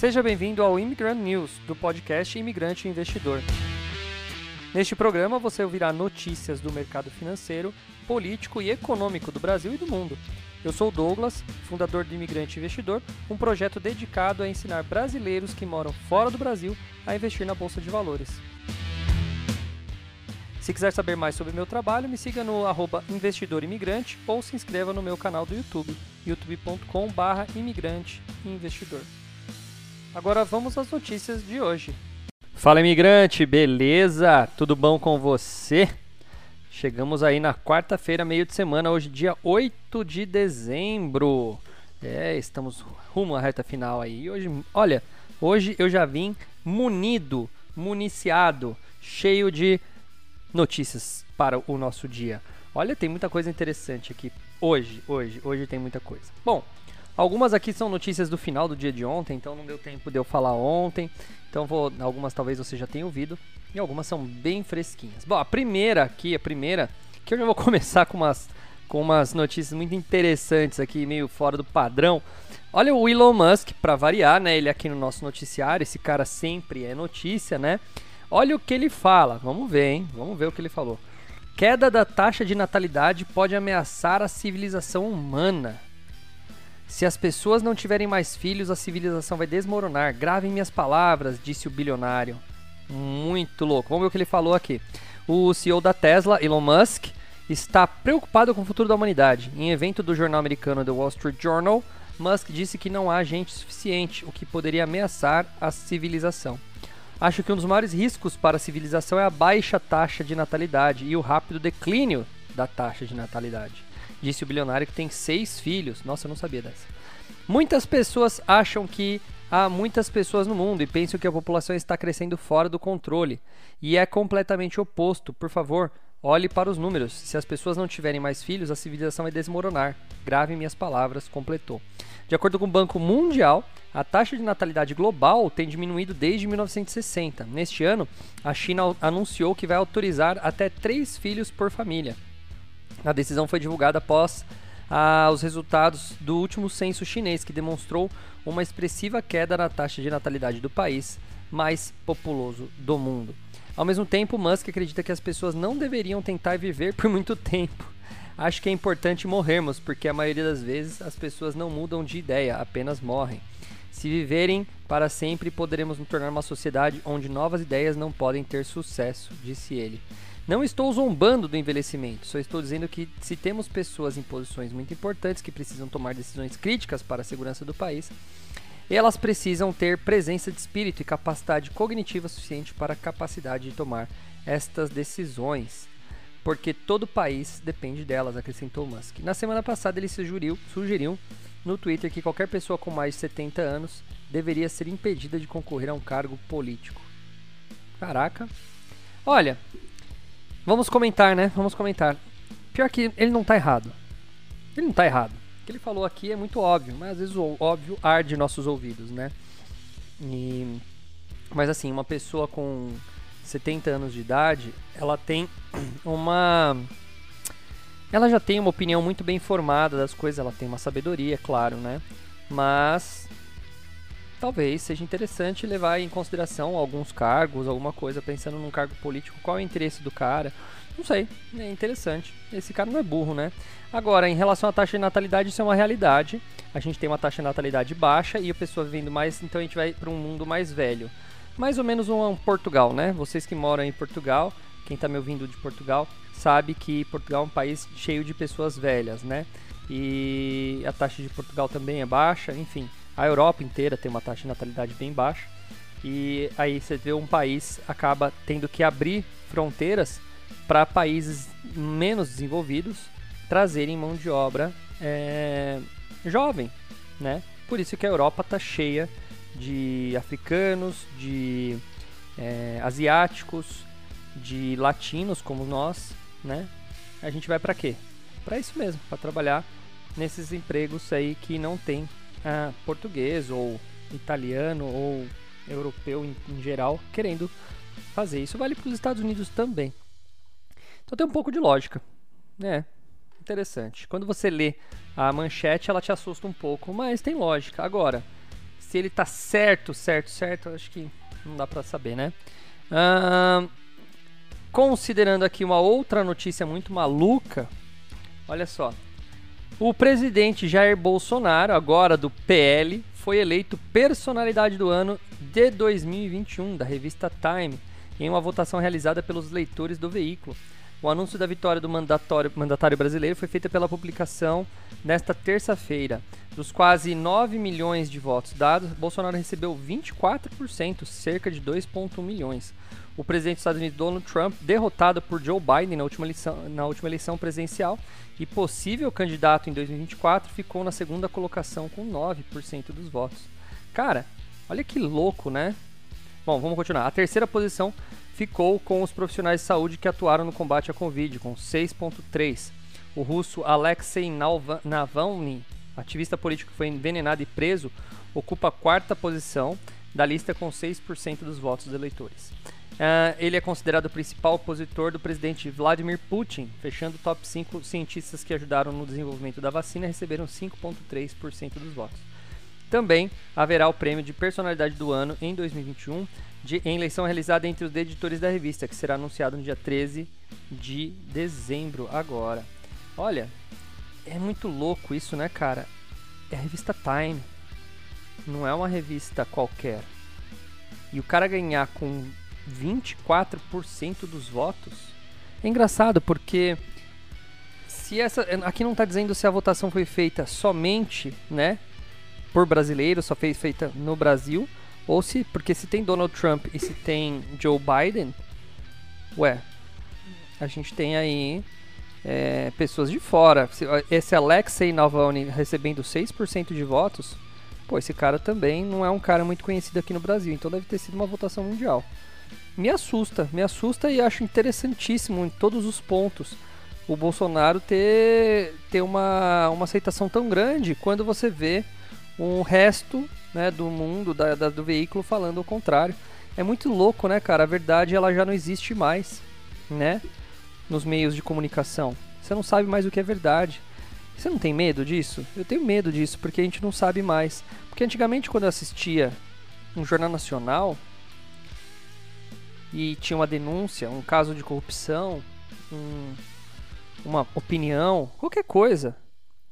Seja bem-vindo ao Immigrant News, do podcast Imigrante Investidor. Neste programa você ouvirá notícias do mercado financeiro, político e econômico do Brasil e do mundo. Eu sou Douglas, fundador do Imigrante Investidor, um projeto dedicado a ensinar brasileiros que moram fora do Brasil a investir na Bolsa de Valores. Se quiser saber mais sobre meu trabalho, me siga no investidorimigrante ou se inscreva no meu canal do YouTube, youtube.com.br imigrante investidor. Agora vamos às notícias de hoje. Fala imigrante, beleza? Tudo bom com você? Chegamos aí na quarta-feira, meio de semana, hoje dia 8 de dezembro. É, estamos rumo à reta final aí. Hoje, olha, hoje eu já vim munido, municiado, cheio de notícias para o nosso dia. Olha, tem muita coisa interessante aqui hoje, hoje, hoje tem muita coisa. Bom, algumas aqui são notícias do final do dia de ontem, então não deu tempo de eu falar ontem. Então vou, algumas talvez você já tenha ouvido e algumas são bem fresquinhas. Bom, a primeira aqui, a primeira, que eu já vou começar com umas com umas notícias muito interessantes aqui, meio fora do padrão. Olha o Elon Musk, para variar, né? Ele aqui no nosso noticiário, esse cara sempre é notícia, né? Olha o que ele fala. Vamos ver, hein? Vamos ver o que ele falou. Queda da taxa de natalidade pode ameaçar a civilização humana. Se as pessoas não tiverem mais filhos, a civilização vai desmoronar. Gravem minhas palavras, disse o bilionário. Muito louco. Vamos ver o que ele falou aqui. O CEO da Tesla, Elon Musk, está preocupado com o futuro da humanidade. Em evento do jornal americano The Wall Street Journal, Musk disse que não há gente suficiente, o que poderia ameaçar a civilização. Acho que um dos maiores riscos para a civilização é a baixa taxa de natalidade e o rápido declínio da taxa de natalidade, disse o bilionário que tem seis filhos. Nossa, eu não sabia dessa. Muitas pessoas acham que há muitas pessoas no mundo e pensam que a população está crescendo fora do controle. E é completamente oposto. Por favor, olhe para os números. Se as pessoas não tiverem mais filhos, a civilização vai desmoronar. Grave minhas palavras, completou. De acordo com o Banco Mundial, a taxa de natalidade global tem diminuído desde 1960. Neste ano, a China anunciou que vai autorizar até três filhos por família. A decisão foi divulgada após ah, os resultados do último censo chinês, que demonstrou uma expressiva queda na taxa de natalidade do país mais populoso do mundo. Ao mesmo tempo, Musk acredita que as pessoas não deveriam tentar viver por muito tempo Acho que é importante morrermos, porque a maioria das vezes as pessoas não mudam de ideia, apenas morrem. Se viverem para sempre, poderemos nos tornar uma sociedade onde novas ideias não podem ter sucesso, disse ele. Não estou zombando do envelhecimento, só estou dizendo que se temos pessoas em posições muito importantes que precisam tomar decisões críticas para a segurança do país, elas precisam ter presença de espírito e capacidade cognitiva suficiente para a capacidade de tomar estas decisões porque todo o país depende delas, acrescentou Musk. Na semana passada, ele sugeriu, sugeriu no Twitter que qualquer pessoa com mais de 70 anos deveria ser impedida de concorrer a um cargo político. Caraca. Olha, vamos comentar, né? Vamos comentar. Pior que ele não tá errado. Ele não tá errado. O que ele falou aqui é muito óbvio, mas às vezes o óbvio arde nossos ouvidos, né? E... Mas assim, uma pessoa com 70 anos de idade, ela tem uma. Ela já tem uma opinião muito bem formada das coisas, ela tem uma sabedoria, claro, né? Mas talvez seja interessante levar em consideração alguns cargos, alguma coisa, pensando num cargo político, qual é o interesse do cara. Não sei, é interessante. Esse cara não é burro, né? Agora, em relação à taxa de natalidade, isso é uma realidade. A gente tem uma taxa de natalidade baixa e a pessoa vivendo mais, então a gente vai para um mundo mais velho mais ou menos um, Portugal, né? Vocês que moram em Portugal, quem está me ouvindo de Portugal, sabe que Portugal é um país cheio de pessoas velhas, né? E a taxa de Portugal também é baixa, enfim, a Europa inteira tem uma taxa de natalidade bem baixa. E aí você vê um país acaba tendo que abrir fronteiras para países menos desenvolvidos trazerem mão de obra é, jovem, né? Por isso que a Europa está cheia de africanos, de é, asiáticos, de latinos como nós, né? A gente vai para quê? Para isso mesmo, para trabalhar nesses empregos aí que não tem ah, português ou italiano ou europeu em, em geral querendo fazer. Isso vale para os Estados Unidos também. Então tem um pouco de lógica, né? Interessante. Quando você lê a manchete, ela te assusta um pouco, mas tem lógica. Agora, se ele tá certo, certo, certo, acho que não dá para saber, né? Considerando aqui uma outra notícia muito maluca, olha só. O presidente Jair Bolsonaro, agora do PL, foi eleito personalidade do ano de 2021 da revista Time, em uma votação realizada pelos leitores do veículo. O anúncio da vitória do mandatário brasileiro foi feita pela publicação nesta terça-feira. Dos quase 9 milhões de votos dados, Bolsonaro recebeu 24%, cerca de 2,1 milhões. O presidente dos Estados Unidos, Donald Trump, derrotado por Joe Biden na última eleição, na última eleição presidencial e possível candidato em 2024, ficou na segunda colocação com 9% dos votos. Cara, olha que louco, né? Bom, vamos continuar. A terceira posição ficou com os profissionais de saúde que atuaram no combate à Covid, com 6,3. O russo Alexei Navalny, ativista político que foi envenenado e preso, ocupa a quarta posição da lista com 6% dos votos dos eleitores. Uh, ele é considerado o principal opositor do presidente Vladimir Putin, fechando o top 5 cientistas que ajudaram no desenvolvimento da vacina receberam 5,3% dos votos. Também haverá o prêmio de personalidade do ano em 2021 de, em eleição realizada entre os editores da revista, que será anunciado no dia 13 de dezembro agora. Olha, é muito louco isso, né, cara? É a revista Time. Não é uma revista qualquer. E o cara ganhar com 24% dos votos. É engraçado porque se essa aqui não está dizendo se a votação foi feita somente, né, por brasileiros, só fez feita no Brasil, ou se, porque se tem Donald Trump e se tem Joe Biden, ué, a gente tem aí é, pessoas de fora. Esse Alexei Navalny recebendo 6% de votos, pô, esse cara também não é um cara muito conhecido aqui no Brasil, então deve ter sido uma votação mundial. Me assusta, me assusta e acho interessantíssimo em todos os pontos o Bolsonaro ter, ter uma, uma aceitação tão grande quando você vê um resto né, do mundo, da, da, do veículo falando o contrário. É muito louco, né, cara? A verdade ela já não existe mais, né? Nos meios de comunicação. Você não sabe mais o que é verdade. Você não tem medo disso? Eu tenho medo disso, porque a gente não sabe mais. Porque antigamente, quando eu assistia um jornal nacional e tinha uma denúncia, um caso de corrupção, um, uma opinião, qualquer coisa,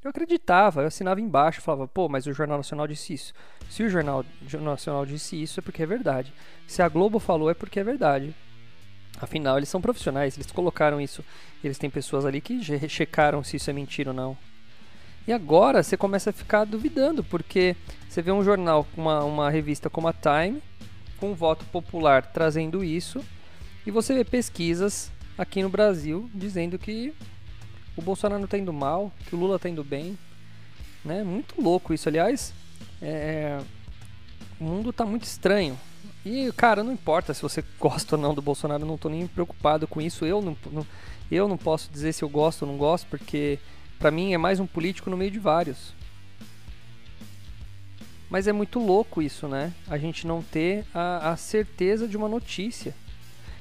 eu acreditava, eu assinava embaixo, falava, pô, mas o Jornal Nacional disse isso. Se o Jornal Nacional disse isso, é porque é verdade. Se a Globo falou, é porque é verdade. Afinal, eles são profissionais, eles colocaram isso. Eles têm pessoas ali que checaram se isso é mentira ou não. E agora você começa a ficar duvidando, porque você vê um jornal, uma, uma revista como a Time, com um voto popular trazendo isso, e você vê pesquisas aqui no Brasil dizendo que o Bolsonaro está indo mal, que o Lula está indo bem. Né? Muito louco isso. Aliás, é... o mundo está muito estranho. E, cara, não importa se você gosta ou não do Bolsonaro, eu não estou nem preocupado com isso. Eu não, não, eu não posso dizer se eu gosto ou não gosto, porque para mim é mais um político no meio de vários. Mas é muito louco isso, né? A gente não ter a, a certeza de uma notícia.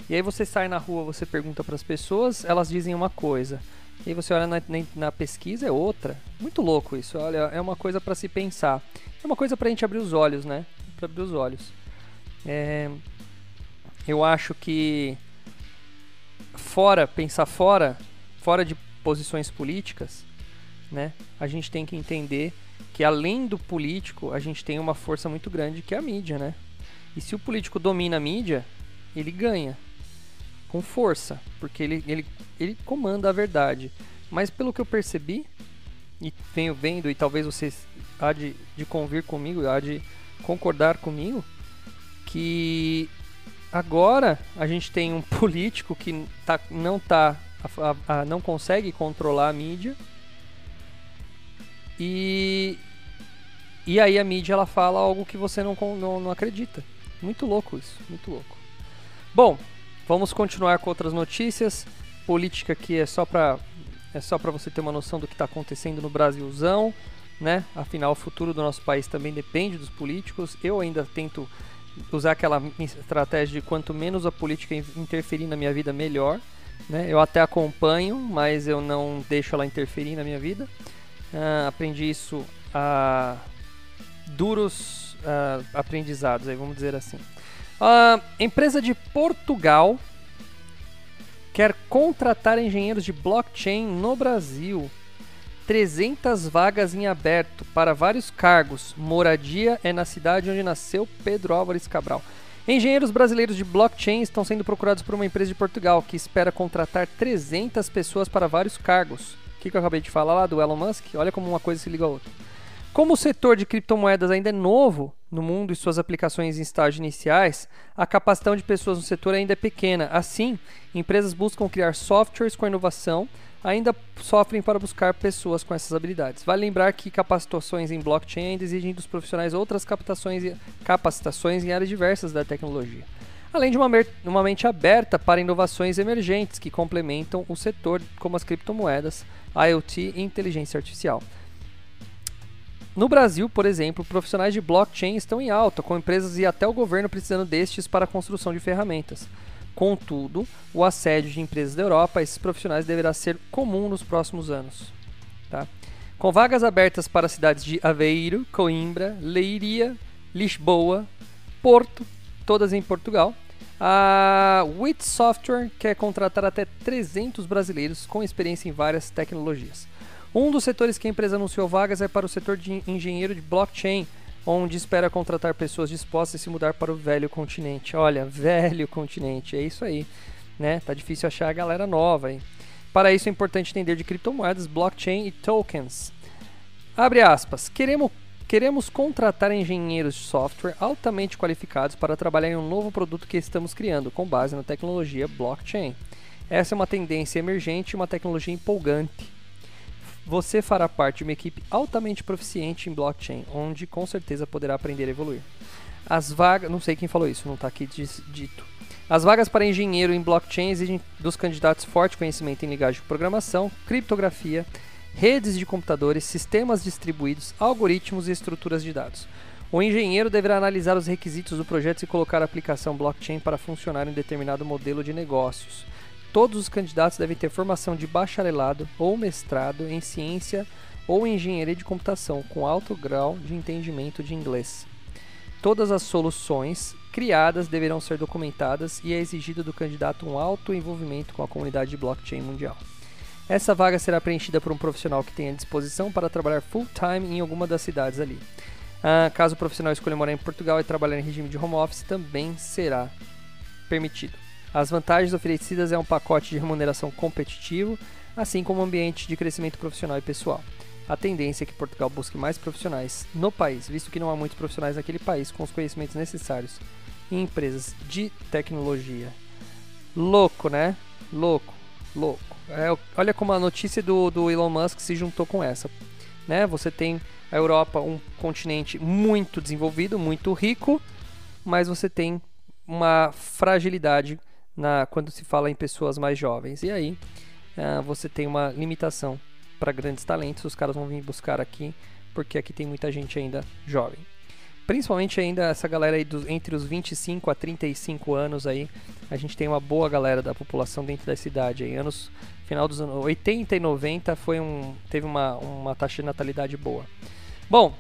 E aí você sai na rua, você pergunta para as pessoas, elas dizem uma coisa. E aí você olha na, na, na, pesquisa, é outra. Muito louco isso, olha, é uma coisa para se pensar. É uma coisa para a gente abrir os olhos, né? Para abrir os olhos. É, eu acho que fora, pensar fora, fora de posições políticas, né? A gente tem que entender que além do político, a gente tem uma força muito grande que é a mídia, né? E se o político domina a mídia, ele ganha com força, porque ele, ele, ele comanda a verdade. Mas pelo que eu percebi, e venho vendo, e talvez vocês há de, de convir comigo, há de concordar comigo, que agora a gente tem um político que tá, não tá a, a, não consegue controlar a mídia e e aí a mídia ela fala algo que você não, não, não acredita muito louco isso muito louco bom Vamos continuar com outras notícias. Política aqui é só para é só para você ter uma noção do que está acontecendo no Brasilzão, né? Afinal, o futuro do nosso país também depende dos políticos. Eu ainda tento usar aquela estratégia de quanto menos a política interferir na minha vida, melhor. Né? Eu até acompanho, mas eu não deixo ela interferir na minha vida. Uh, aprendi isso a duros uh, aprendizados, aí, vamos dizer assim. Uh, empresa de Portugal quer contratar engenheiros de blockchain no Brasil. 300 vagas em aberto para vários cargos. Moradia é na cidade onde nasceu Pedro Álvares Cabral. Engenheiros brasileiros de blockchain estão sendo procurados por uma empresa de Portugal que espera contratar 300 pessoas para vários cargos. O que, eu acabei de falar lá do Elon Musk? Olha como uma coisa se liga a outra. Como o setor de criptomoedas ainda é novo no mundo e suas aplicações em estágios iniciais, a capacitação de pessoas no setor ainda é pequena. Assim, empresas buscam criar softwares com inovação, ainda sofrem para buscar pessoas com essas habilidades. Vale lembrar que capacitações em blockchain ainda exigem dos profissionais outras capacitações em áreas diversas da tecnologia. Além de uma, uma mente aberta para inovações emergentes que complementam o setor, como as criptomoedas, IoT e inteligência artificial. No Brasil, por exemplo, profissionais de blockchain estão em alta, com empresas e até o governo precisando destes para a construção de ferramentas. Contudo, o assédio de empresas da Europa a esses profissionais deverá ser comum nos próximos anos. Tá? Com vagas abertas para cidades de Aveiro, Coimbra, Leiria, Lisboa, Porto, todas em Portugal, a WIT Software quer contratar até 300 brasileiros com experiência em várias tecnologias. Um dos setores que a empresa anunciou vagas é para o setor de engenheiro de blockchain, onde espera contratar pessoas dispostas a se mudar para o velho continente. Olha, velho continente, é isso aí, né? Tá difícil achar a galera nova aí. Para isso é importante entender de criptomoedas, blockchain e tokens. Abre aspas. Queremos Queremos contratar engenheiros de software altamente qualificados para trabalhar em um novo produto que estamos criando com base na tecnologia blockchain. Essa é uma tendência emergente e uma tecnologia empolgante você fará parte de uma equipe altamente proficiente em blockchain, onde com certeza poderá aprender a evoluir. As vagas, não sei quem falou isso, não está aqui dito. As vagas para engenheiro em blockchain exigem dos candidatos forte conhecimento em linguagem de programação, criptografia, redes de computadores, sistemas distribuídos, algoritmos e estruturas de dados. O engenheiro deverá analisar os requisitos do projeto e colocar a aplicação blockchain para funcionar em determinado modelo de negócios. Todos os candidatos devem ter formação de bacharelado ou mestrado em ciência ou engenharia de computação com alto grau de entendimento de inglês. Todas as soluções criadas deverão ser documentadas e é exigido do candidato um alto envolvimento com a comunidade de blockchain mundial. Essa vaga será preenchida por um profissional que tenha disposição para trabalhar full-time em alguma das cidades ali. Ah, caso o profissional escolha morar em Portugal e trabalhar em regime de home office, também será permitido. As vantagens oferecidas é um pacote de remuneração competitivo, assim como um ambiente de crescimento profissional e pessoal. A tendência é que Portugal busque mais profissionais no país, visto que não há muitos profissionais naquele país com os conhecimentos necessários em empresas de tecnologia. Louco, né? Louco, louco. É, olha como a notícia do, do Elon Musk se juntou com essa. Né? Você tem a Europa, um continente muito desenvolvido, muito rico, mas você tem uma fragilidade na, quando se fala em pessoas mais jovens. E aí uh, você tem uma limitação para grandes talentos, os caras vão vir buscar aqui, porque aqui tem muita gente ainda jovem. Principalmente ainda essa galera aí do, entre os 25 a 35 anos aí, a gente tem uma boa galera da população dentro da cidade aí. Anos final dos anos 80 e 90 foi um teve uma, uma taxa de natalidade boa. Bom,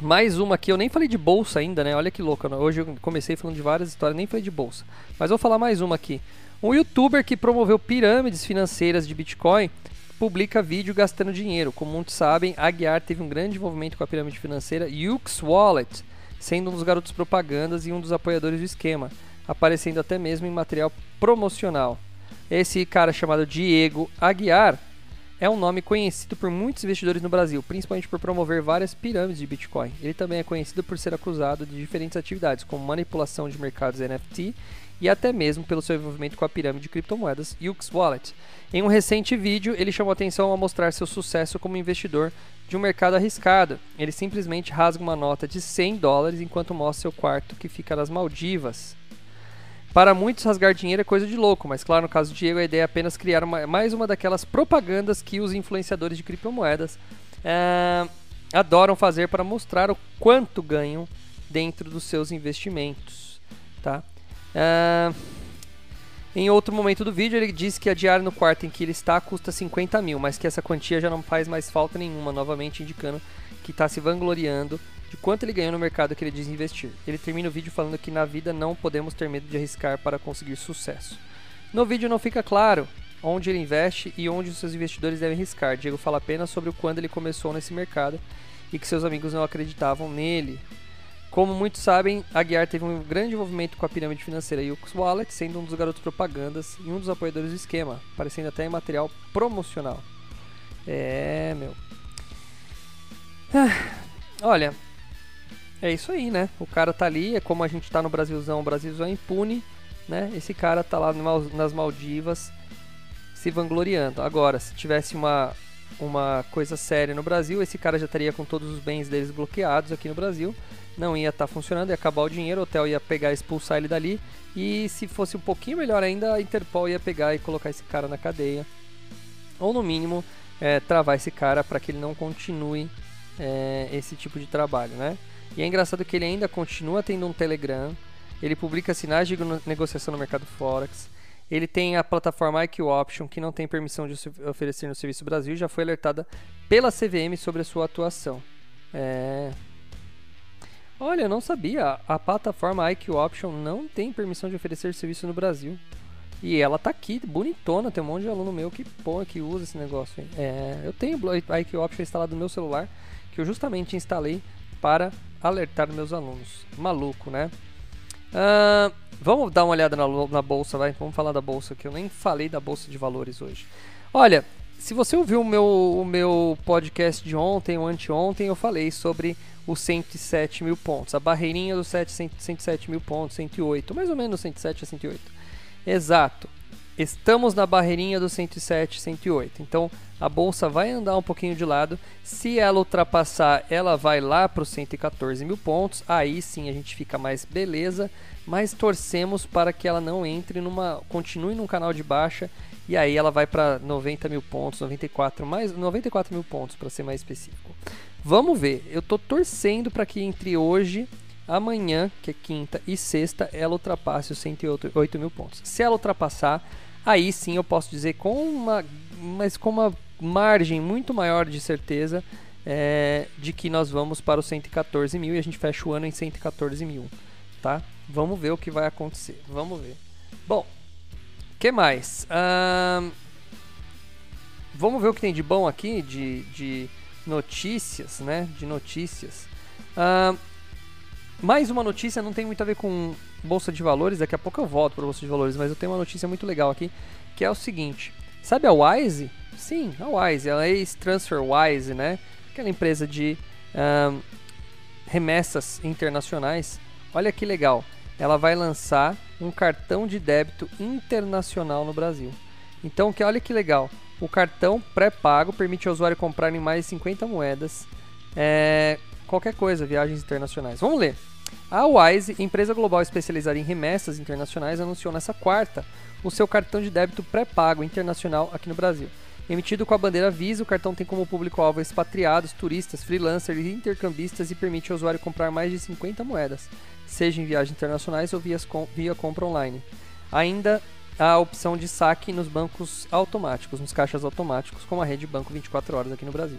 mais uma aqui, eu nem falei de bolsa ainda, né? Olha que louco. Hoje eu comecei falando de várias histórias, nem falei de bolsa. Mas vou falar mais uma aqui. Um youtuber que promoveu pirâmides financeiras de Bitcoin publica vídeo gastando dinheiro. Como muitos sabem, Aguiar teve um grande envolvimento com a pirâmide financeira Yux Wallet, sendo um dos garotos propagandas e um dos apoiadores do esquema, aparecendo até mesmo em material promocional. Esse cara chamado Diego Aguiar é um nome conhecido por muitos investidores no Brasil, principalmente por promover várias pirâmides de Bitcoin. Ele também é conhecido por ser acusado de diferentes atividades, como manipulação de mercados NFT e até mesmo pelo seu envolvimento com a pirâmide de criptomoedas Yux Wallet. Em um recente vídeo, ele chamou atenção ao mostrar seu sucesso como investidor de um mercado arriscado. Ele simplesmente rasga uma nota de 100 dólares enquanto mostra seu quarto que fica nas Maldivas. Para muitos, rasgar dinheiro é coisa de louco, mas claro, no caso do Diego, a ideia é apenas criar uma, mais uma daquelas propagandas que os influenciadores de criptomoedas é, adoram fazer para mostrar o quanto ganham dentro dos seus investimentos. Tá? É, em outro momento do vídeo, ele diz que a diária no quarto em que ele está custa 50 mil, mas que essa quantia já não faz mais falta nenhuma, novamente indicando que está se vangloriando de quanto ele ganhou no mercado que ele diz investir. Ele termina o vídeo falando que na vida não podemos ter medo de arriscar para conseguir sucesso. No vídeo não fica claro onde ele investe e onde os seus investidores devem arriscar. Diego fala apenas sobre o quando ele começou nesse mercado e que seus amigos não acreditavam nele. Como muitos sabem, Aguiar teve um grande envolvimento com a pirâmide financeira Yux Wallet, sendo um dos garotos propagandas e um dos apoiadores do esquema, aparecendo até em material promocional. É, meu. Ah, olha, é isso aí, né? O cara tá ali, é como a gente tá no Brasilzão, o Brasilzão é impune, né? Esse cara tá lá nas Maldivas se vangloriando. Agora, se tivesse uma, uma coisa séria no Brasil, esse cara já estaria com todos os bens deles bloqueados aqui no Brasil, não ia estar tá funcionando, ia acabar o dinheiro, o hotel ia pegar e expulsar ele dali, e se fosse um pouquinho melhor ainda, a Interpol ia pegar e colocar esse cara na cadeia, ou no mínimo, é, travar esse cara para que ele não continue é, esse tipo de trabalho, né? E é engraçado que ele ainda continua tendo um Telegram, ele publica sinais de negociação no mercado Forex, ele tem a plataforma IQ Option, que não tem permissão de oferecer no Serviço Brasil, já foi alertada pela CVM sobre a sua atuação. É... Olha, eu não sabia. A plataforma IQ Option não tem permissão de oferecer serviço no Brasil. E ela tá aqui, bonitona. Tem um monte de aluno meu que pô, que usa esse negócio. É, eu tenho o IQ Option instalado no meu celular, que eu justamente instalei para alertar meus alunos. Maluco, né? Uh, vamos dar uma olhada na, na, bolsa, vai. Vamos falar da bolsa, que eu nem falei da bolsa de valores hoje. Olha, se você ouviu o meu, o meu podcast de ontem ou anteontem, eu falei sobre os 107 mil pontos, a barreirinha dos 107 mil pontos, 108, mais ou menos 107 a 108. Exato. Estamos na barreirinha dos 107, 108. Então a bolsa vai andar um pouquinho de lado. Se ela ultrapassar, ela vai lá para os 114 mil pontos. Aí sim a gente fica mais beleza. Mas torcemos para que ela não entre numa. continue num canal de baixa. E aí ela vai para 90 mil pontos, 94, mais 94 mil pontos para ser mais específico. Vamos ver. Eu estou torcendo para que entre hoje amanhã, que é quinta, e sexta, ela ultrapasse os 108 mil pontos. Se ela ultrapassar, aí sim eu posso dizer com uma, mas com uma margem muito maior de certeza é, de que nós vamos para os 114 mil e a gente fecha o ano em 114 mil, tá? Vamos ver o que vai acontecer, vamos ver. Bom, que mais? vamos ver o que tem de bom aqui, de, de notícias, né? De notícias. mais uma notícia, não tem muito a ver com bolsa de valores, daqui a pouco eu volto para bolsa de valores, mas eu tenho uma notícia muito legal aqui, que é o seguinte: sabe a Wise? Sim, a Wise, ela é ex-TransferWise, né? Aquela empresa de um, remessas internacionais. Olha que legal, ela vai lançar um cartão de débito internacional no Brasil. Então, que olha que legal, o cartão pré-pago permite ao usuário comprar em mais de 50 moedas é, qualquer coisa, viagens internacionais. Vamos ler. A Wise, empresa global especializada em remessas internacionais, anunciou nessa quarta o seu cartão de débito pré-pago internacional aqui no Brasil. Emitido com a bandeira Visa, o cartão tem como público-alvo expatriados, turistas, freelancers e intercambistas e permite ao usuário comprar mais de 50 moedas, seja em viagens internacionais ou via, via compra online. Ainda há a opção de saque nos bancos automáticos, nos caixas automáticos, como a rede Banco 24 Horas aqui no Brasil.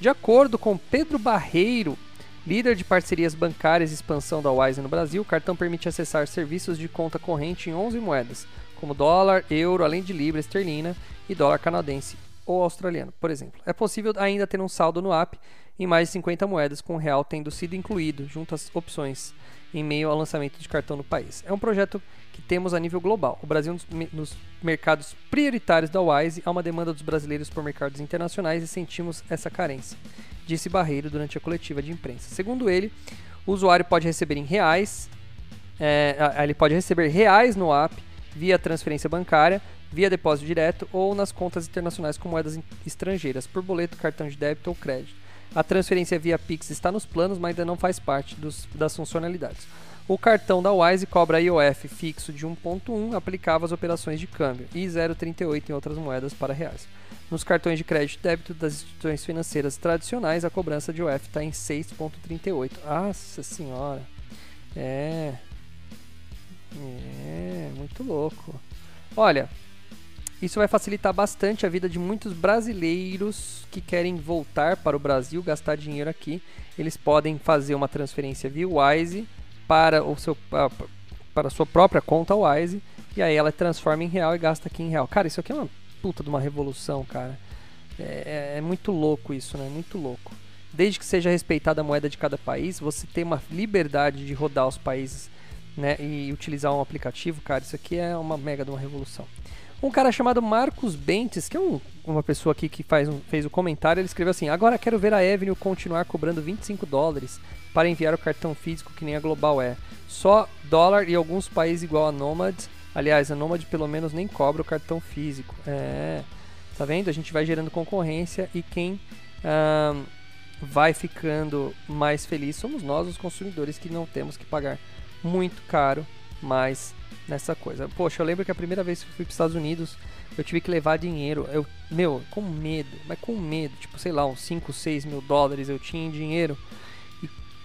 De acordo com Pedro Barreiro, Líder de parcerias bancárias e expansão da Wise no Brasil, o cartão permite acessar serviços de conta corrente em 11 moedas, como dólar, euro, além de libra esterlina e dólar canadense ou australiano, por exemplo. É possível ainda ter um saldo no app em mais de 50 moedas, com o real tendo sido incluído junto às opções em meio ao lançamento de cartão no país. É um projeto que temos a nível global. O Brasil, nos, mercados prioritários da Wise, há uma demanda dos brasileiros por mercados internacionais e sentimos essa carência disse Barreiro durante a coletiva de imprensa. Segundo ele, o usuário pode receber em reais, é, ele pode receber reais no app via transferência bancária, via depósito direto ou nas contas internacionais com moedas estrangeiras, por boleto, cartão de débito ou crédito. A transferência via Pix está nos planos, mas ainda não faz parte dos, das funcionalidades. O cartão da Wise cobra IOF fixo de 1.1 aplicável às operações de câmbio e 0,38 em outras moedas para reais. Nos cartões de crédito e débito das instituições financeiras tradicionais, a cobrança de UF está em 6,38. Nossa senhora! É. É, muito louco. Olha, isso vai facilitar bastante a vida de muitos brasileiros que querem voltar para o Brasil, gastar dinheiro aqui. Eles podem fazer uma transferência via Wise para o seu para a sua própria conta Wise e aí ela transforma em real e gasta aqui em real. Cara, isso aqui é uma puta de uma revolução, cara. É, é, é muito louco isso, né? Muito louco. Desde que seja respeitada a moeda de cada país, você tem uma liberdade de rodar os países né, e utilizar um aplicativo, cara, isso aqui é uma mega de uma revolução. Um cara chamado Marcos Bentes, que é um, uma pessoa aqui que faz um, fez o um comentário, ele escreveu assim: Agora quero ver a Avenue continuar cobrando 25 dólares para enviar o cartão físico que nem a Global é. Só dólar e alguns países igual a Nomad. Aliás, a Nomad pelo menos nem cobra o cartão físico. É. Tá vendo? A gente vai gerando concorrência e quem vai ficando mais feliz somos nós, os consumidores, que não temos que pagar muito caro mais nessa coisa. Poxa, eu lembro que a primeira vez que fui para os Estados Unidos, eu tive que levar dinheiro. Eu, meu, com medo, mas com medo, tipo, sei lá, uns 5, 6 mil dólares eu tinha em dinheiro.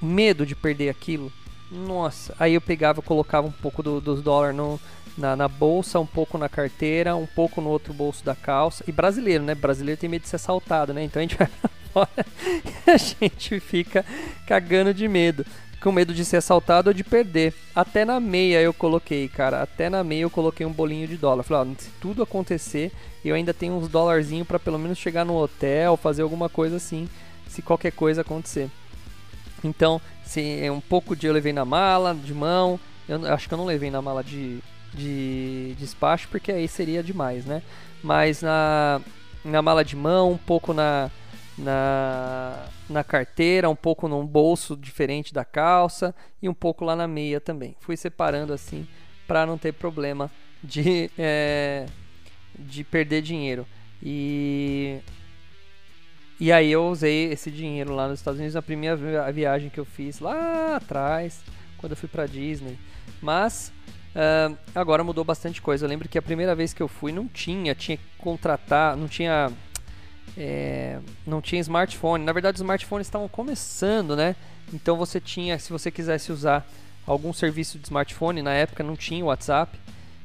Medo de perder aquilo. Nossa, aí eu pegava, colocava um pouco do, dos dólares no, na, na, bolsa, um pouco na carteira, um pouco no outro bolso da calça. E brasileiro, né? Brasileiro tem medo de ser assaltado, né? Então a gente vai pra fora e a gente fica cagando de medo com medo de ser assaltado ou de perder. Até na meia eu coloquei, cara. Até na meia eu coloquei um bolinho de dólar. Falei, ó, se tudo acontecer, eu ainda tenho uns dólarzinho para pelo menos chegar no hotel, fazer alguma coisa assim, se qualquer coisa acontecer. Então, se é um pouco de eu levei na mala, de mão. Eu acho que eu não levei na mala de, de despacho, porque aí seria demais, né? Mas na, na mala de mão, um pouco na, na, na carteira, um pouco num bolso diferente da calça e um pouco lá na meia também. Fui separando assim para não ter problema de, é, de perder dinheiro. E, e aí eu usei esse dinheiro lá nos Estados Unidos na primeira viagem que eu fiz lá atrás, quando eu fui para Disney. Mas uh, agora mudou bastante coisa. Eu lembro que a primeira vez que eu fui não tinha, tinha que contratar, não tinha é, não tinha smartphone. Na verdade, os smartphones estavam começando, né? Então você tinha, se você quisesse usar algum serviço de smartphone, na época não tinha WhatsApp,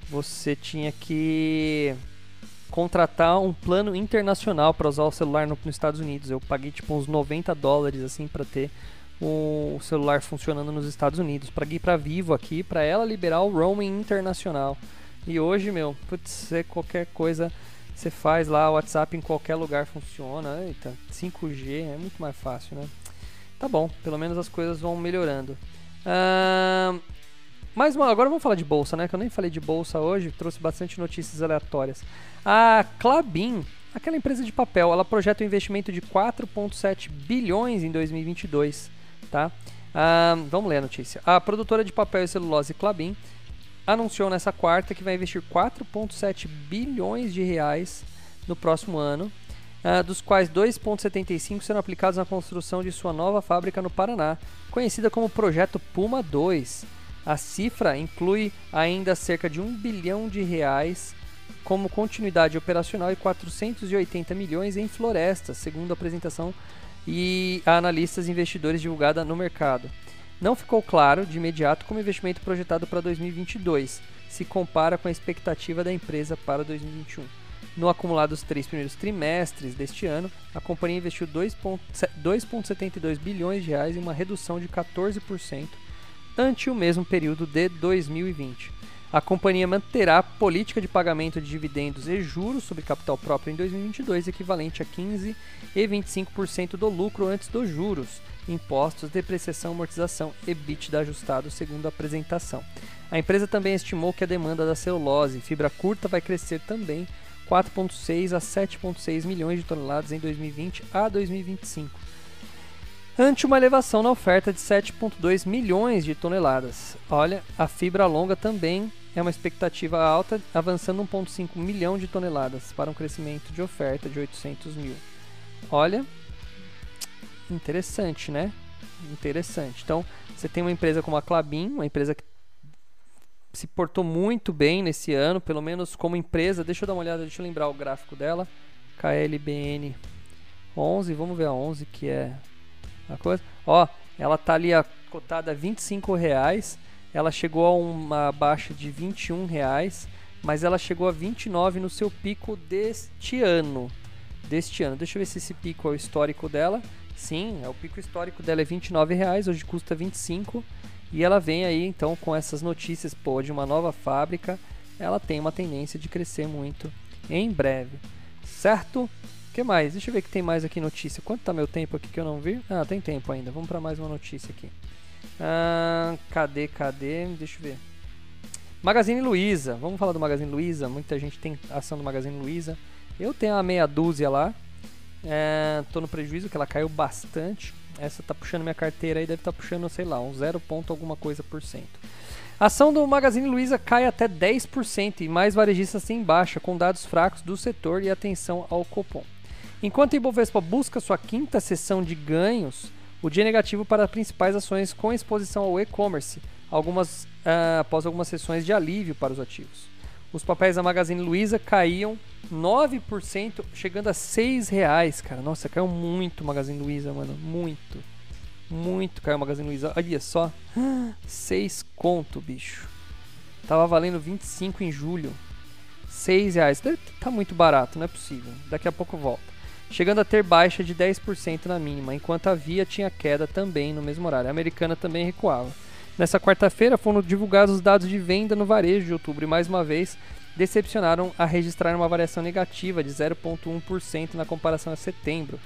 você tinha que contratar um plano internacional para usar o celular no, nos Estados Unidos. Eu paguei tipo uns 90 dólares assim para ter o celular funcionando nos Estados Unidos, ir para Vivo aqui, para ela liberar o roaming internacional. E hoje, meu, putz, ser qualquer coisa você faz lá o WhatsApp em qualquer lugar funciona. Eita, 5G é muito mais fácil, né? Tá bom, pelo menos as coisas vão melhorando. Uh, mais uma, agora vamos falar de bolsa, né? Que eu nem falei de bolsa hoje, trouxe bastante notícias aleatórias. A Clabin, aquela empresa de papel, ela projeta um investimento de 4,7 bilhões em 2022, tá? Uh, vamos ler a notícia. A produtora de papel e celulose Clabin anunciou nessa quarta que vai investir 4,7 bilhões de reais no próximo ano, uh, dos quais 2,75 serão aplicados na construção de sua nova fábrica no Paraná, conhecida como Projeto Puma 2. A cifra inclui ainda cerca de 1 bilhão de reais como continuidade operacional e 480 milhões em florestas, segundo a apresentação e a analistas e investidores divulgada no mercado. Não ficou claro de imediato como o investimento projetado para 2022 se compara com a expectativa da empresa para 2021. No acumulado dos três primeiros trimestres deste ano, a companhia investiu 2,72 bilhões de reais em uma redução de 14% ante o mesmo período de 2020. A companhia manterá política de pagamento de dividendos e juros sobre capital próprio em 2022, equivalente a 15 e 25% do lucro antes dos juros, impostos, depreciação, amortização e EBITDA ajustado, segundo a apresentação. A empresa também estimou que a demanda da celulose fibra curta vai crescer também 4,6 a 7,6 milhões de toneladas em 2020 a 2025 ante uma elevação na oferta de 7,2 milhões de toneladas. Olha, a fibra longa também é uma expectativa alta, avançando 1,5 milhão de toneladas para um crescimento de oferta de 800 mil. Olha, interessante, né? Interessante. Então, você tem uma empresa como a Clabin, uma empresa que se portou muito bem nesse ano, pelo menos como empresa. Deixa eu dar uma olhada, deixa eu lembrar o gráfico dela. KLBN 11, vamos ver a 11 que é a coisa. Ó, ela tá ali a cotada a 25 reais ela chegou a uma baixa de 21 reais mas ela chegou a 29 no seu pico deste ano. Deste ano. Deixa eu ver se esse pico é o histórico dela. Sim, é o pico histórico dela é 29 reais, hoje custa 25. E ela vem aí então com essas notícias pô, de uma nova fábrica. Ela tem uma tendência de crescer muito em breve, certo? O que mais? Deixa eu ver que tem mais aqui notícia. Quanto tá meu tempo aqui que eu não vi? Ah, tem tempo ainda. Vamos para mais uma notícia aqui. Ah, cadê, cadê? Deixa eu ver. Magazine Luiza. Vamos falar do Magazine Luiza. Muita gente tem ação do Magazine Luiza. Eu tenho a meia dúzia lá. É, tô no prejuízo, que ela caiu bastante. Essa tá puxando minha carteira aí, deve estar tá puxando, sei lá, um 0 ponto alguma coisa por cento. A ação do Magazine Luiza cai até 10% e mais varejistas em baixa, com dados fracos do setor e atenção ao Copom. Enquanto a Ibovespa busca sua quinta sessão de ganhos, o dia é negativo para as principais ações com exposição ao e-commerce, algumas, uh, após algumas sessões de alívio para os ativos. Os papéis da Magazine Luiza caíam 9%, chegando a R$ reais, cara. Nossa, caiu muito o Magazine Luiza, mano. Muito. Muito caiu o Magazine Luiza. Olha só. 6 conto, bicho. Tava valendo 25 em julho. 6 reais. Tá muito barato, não é possível. Daqui a pouco volta. Chegando a ter baixa de 10% na mínima, enquanto a Via tinha queda também no mesmo horário. A americana também recuava. Nessa quarta-feira foram divulgados os dados de venda no varejo de outubro e mais uma vez decepcionaram a registrar uma variação negativa de 0,1% na comparação a setembro,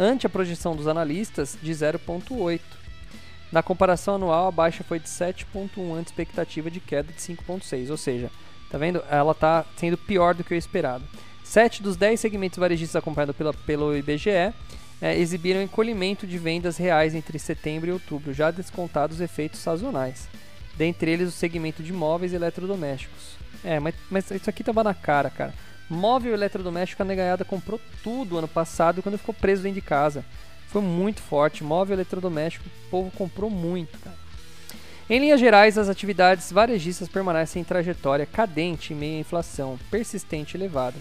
ante a projeção dos analistas de 0,8%. Na comparação anual, a baixa foi de 7,1% ante expectativa de queda de 5,6%, ou seja, tá vendo? Ela está sendo pior do que o esperado. Sete dos 10 segmentos varejistas acompanhados pela, pelo IBGE é, exibiram encolhimento de vendas reais entre setembro e outubro, já descontados efeitos sazonais. Dentre eles o segmento de móveis e eletrodomésticos. É, mas, mas isso aqui tava na cara, cara. Móvel e eletrodoméstico, a negaiada comprou tudo ano passado quando ficou preso dentro de casa. Foi muito forte. Móvel e eletrodoméstico, o povo comprou muito, cara. Em linhas gerais, as atividades varejistas permanecem em trajetória cadente em meio à inflação persistente e elevada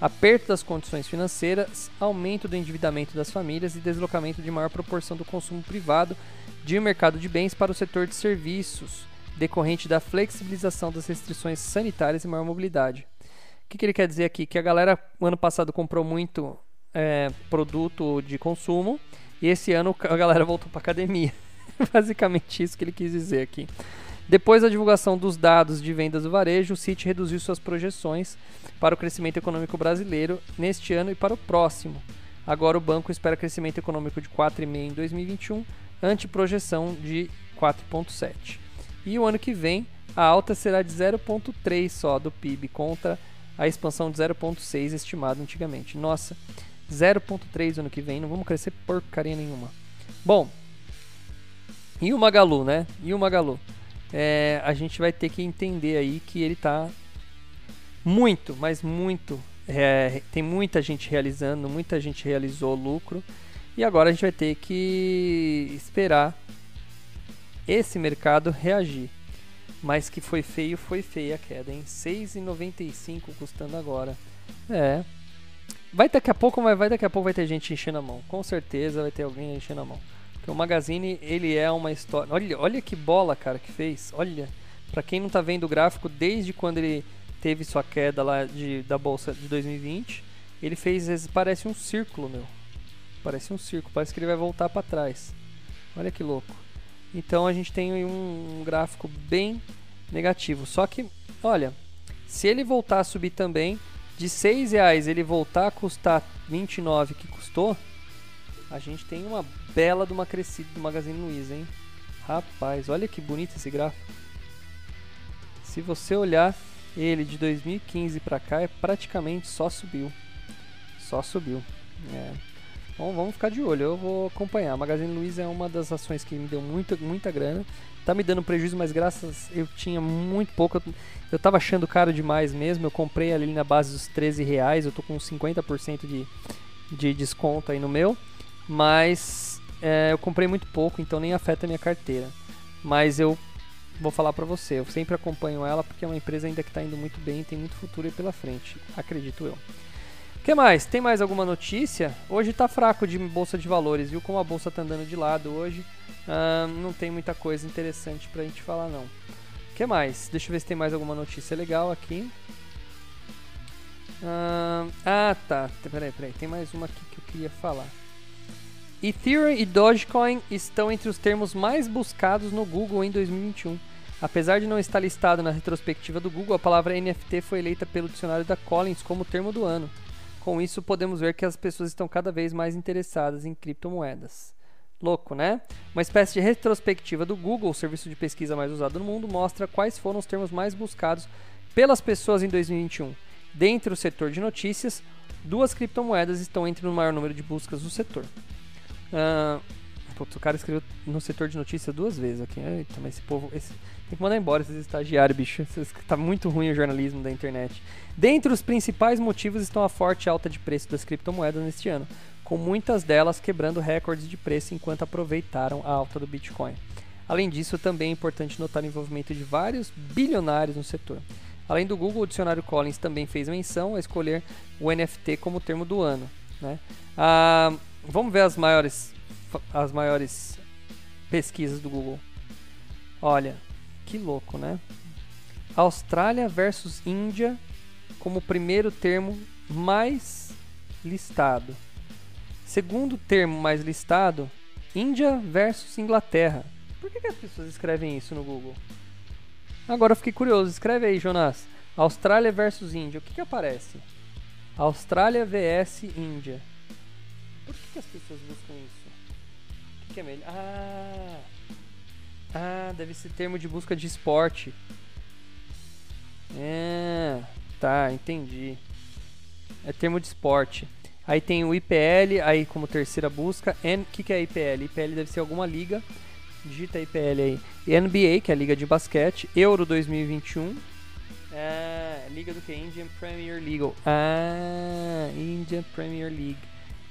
aperto das condições financeiras, aumento do endividamento das famílias e deslocamento de maior proporção do consumo privado de um mercado de bens para o setor de serviços, decorrente da flexibilização das restrições sanitárias e maior mobilidade. O que, que ele quer dizer aqui? Que a galera, no ano passado, comprou muito é, produto de consumo e esse ano a galera voltou para academia. Basicamente isso que ele quis dizer aqui. Depois da divulgação dos dados de vendas do varejo, o Citi reduziu suas projeções para o crescimento econômico brasileiro neste ano e para o próximo. Agora o banco espera crescimento econômico de 4,5% em 2021, ante projeção de 4,7%. E o ano que vem, a alta será de 0,3% só do PIB, contra a expansão de 0,6% estimado antigamente. Nossa, 0,3% ano que vem, não vamos crescer porcaria nenhuma. Bom, e o Magalu, né? E o Magalu? É, a gente vai ter que entender aí que ele está muito, mas muito. É, tem muita gente realizando, muita gente realizou lucro. E agora a gente vai ter que esperar esse mercado reagir. Mas que foi feio, foi feia a queda, em 6,95 custando agora. É. Vai daqui a pouco, mas vai daqui a pouco vai ter gente enchendo a mão. Com certeza vai ter alguém enchendo a mão. O Magazine, ele é uma história. Olha, olha que bola, cara, que fez. Olha, para quem não tá vendo o gráfico, desde quando ele teve sua queda lá de, da bolsa de 2020, ele fez, parece um círculo, meu. Parece um círculo, parece que ele vai voltar para trás. Olha que louco. Então a gente tem um, um gráfico bem negativo. Só que, olha, se ele voltar a subir também, de 6 reais ele voltar a custar 29 que custou, a gente tem uma bela de uma crescida do Magazine Luiza, hein? Rapaz, olha que bonito esse gráfico. Se você olhar ele de 2015 para cá, é praticamente só subiu. Só subiu. É. Bom, vamos ficar de olho, eu vou acompanhar. Magazine Luiza é uma das ações que me deu muita, muita grana. Tá me dando prejuízo, mas graças eu tinha muito pouco. Eu tava achando caro demais mesmo. Eu comprei ali na base dos 13 reais. Eu tô com 50% de, de desconto aí no meu. Mas é, eu comprei muito pouco, então nem afeta a minha carteira. Mas eu vou falar para você, eu sempre acompanho ela porque é uma empresa ainda que está indo muito bem, tem muito futuro pela frente, acredito eu. O que mais? Tem mais alguma notícia? Hoje está fraco de bolsa de valores, viu? Como a bolsa está andando de lado hoje, uh, não tem muita coisa interessante para a gente falar não. O que mais? Deixa eu ver se tem mais alguma notícia legal aqui. Uh, ah, tá. Peraí, peraí. Tem mais uma aqui que eu queria falar. Ethereum e Dogecoin estão entre os termos mais buscados no Google em 2021. Apesar de não estar listado na retrospectiva do Google, a palavra NFT foi eleita pelo dicionário da Collins como termo do ano. Com isso, podemos ver que as pessoas estão cada vez mais interessadas em criptomoedas. Louco, né? Uma espécie de retrospectiva do Google, o serviço de pesquisa mais usado no mundo, mostra quais foram os termos mais buscados pelas pessoas em 2021. Dentre o setor de notícias, duas criptomoedas estão entre o maior número de buscas do setor. Uh, putz, o cara escreveu no setor de notícias duas vezes aqui. Eita, mas esse povo. Esse, tem que mandar embora esses estagiários, bicho. Tá muito ruim o jornalismo da internet. Dentre os principais motivos estão a forte alta de preço das criptomoedas neste ano, com muitas delas quebrando recordes de preço enquanto aproveitaram a alta do Bitcoin. Além disso, também é importante notar o envolvimento de vários bilionários no setor. Além do Google, o dicionário Collins também fez menção a escolher o NFT como termo do ano. Né? Ah, vamos ver as maiores, as maiores pesquisas do Google. Olha, que louco, né? Austrália versus Índia como primeiro termo mais listado. Segundo termo mais listado, Índia versus Inglaterra. Por que, que as pessoas escrevem isso no Google? Agora eu fiquei curioso. Escreve aí, Jonas. Austrália versus Índia. O que, que aparece? Austrália vs Índia. Por que, que as pessoas buscam isso? O que, que é melhor? Ah! Ah, deve ser termo de busca de esporte. É, tá, entendi. É termo de esporte. Aí tem o IPL, aí como terceira busca. O que, que é IPL? IPL deve ser alguma liga digita IPL aí. NBA, que é a liga de basquete, Euro 2021. Ah, liga do que? Indian Premier League. Ah, Indian Premier League.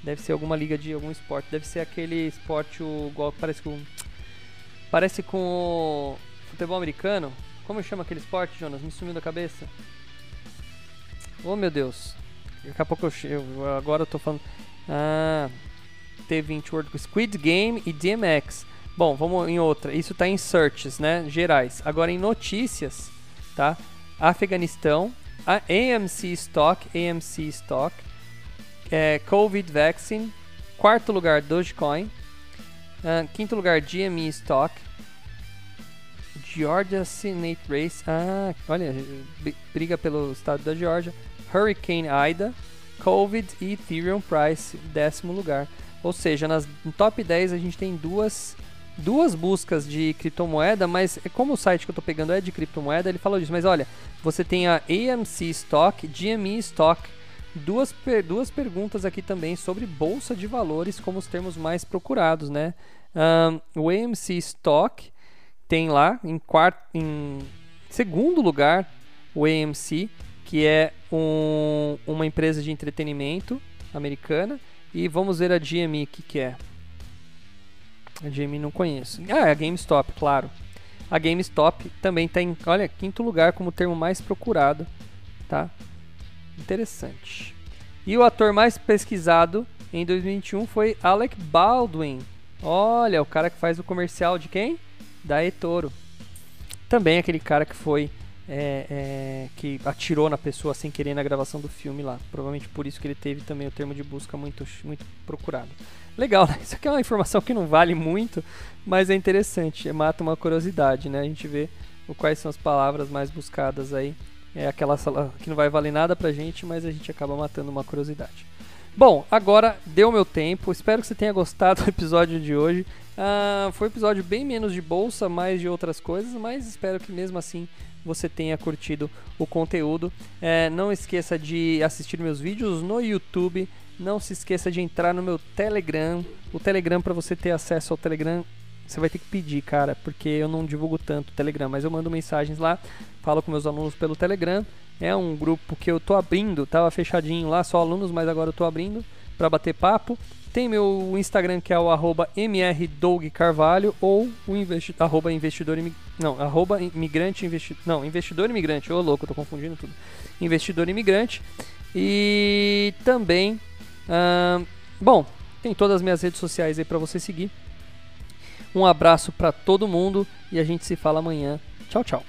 Deve ser alguma liga de algum esporte. Deve ser aquele esporte o parece com parece com o futebol americano. Como chama aquele esporte, Jonas? Me sumiu da cabeça. Oh, meu Deus. Daqui a pouco eu, chego. agora eu tô falando Ah, T20 World Squid Game e DMX. Bom, vamos em outra. Isso está em searches, né? Gerais. Agora em notícias, tá? Afeganistão, a AMC Stock, AMC Stock, é, Covid Vaccine, quarto lugar Dogecoin, uh, quinto lugar GME Stock, Georgia Senate Race, ah, olha, briga pelo estado da Georgia, Hurricane Ida, Covid e Ethereum Price, décimo lugar. Ou seja, nas, no top 10 a gente tem duas duas buscas de criptomoeda, mas é como o site que eu estou pegando é de criptomoeda, ele falou disso. Mas olha, você tem a AMC Stock, GME Stock, duas, per duas perguntas aqui também sobre bolsa de valores como os termos mais procurados, né? Um, o AMC Stock tem lá em, quarto, em segundo lugar o AMC, que é um, uma empresa de entretenimento americana. E vamos ver a GME, o que, que é. A Jamie não conheço. Ah, é a GameStop, claro. A GameStop também está em, olha, quinto lugar como termo mais procurado, tá? Interessante. E o ator mais pesquisado em 2021 foi Alec Baldwin. Olha, o cara que faz o comercial de quem? Da eToro. Também aquele cara que foi é, é, que atirou na pessoa sem querer na gravação do filme lá. Provavelmente por isso que ele teve também o termo de busca muito, muito procurado. Legal, né? Isso aqui é uma informação que não vale muito, mas é interessante, mata uma curiosidade, né? A gente vê quais são as palavras mais buscadas aí. É aquela que não vai valer nada pra gente, mas a gente acaba matando uma curiosidade. Bom, agora deu meu tempo. Espero que você tenha gostado do episódio de hoje. Uh, foi um episódio bem menos de bolsa, mais de outras coisas, mas espero que mesmo assim você tenha curtido o conteúdo. É, não esqueça de assistir meus vídeos no YouTube. Não se esqueça de entrar no meu Telegram. O Telegram, para você ter acesso ao Telegram, você vai ter que pedir, cara, porque eu não divulgo tanto o Telegram, mas eu mando mensagens lá, falo com meus alunos pelo Telegram. É um grupo que eu tô abrindo, tava fechadinho lá, só alunos, mas agora eu tô abrindo para bater papo. Tem meu Instagram que é o arroba mrdougcarvalho ou o investi arroba investidor não, arroba imigrante não, investidor imigrante, ô louco, tô confundindo tudo. Investidor imigrante. E também bom, tem todas as minhas redes sociais aí para você seguir. Um abraço para todo mundo e a gente se fala amanhã. Tchau, tchau.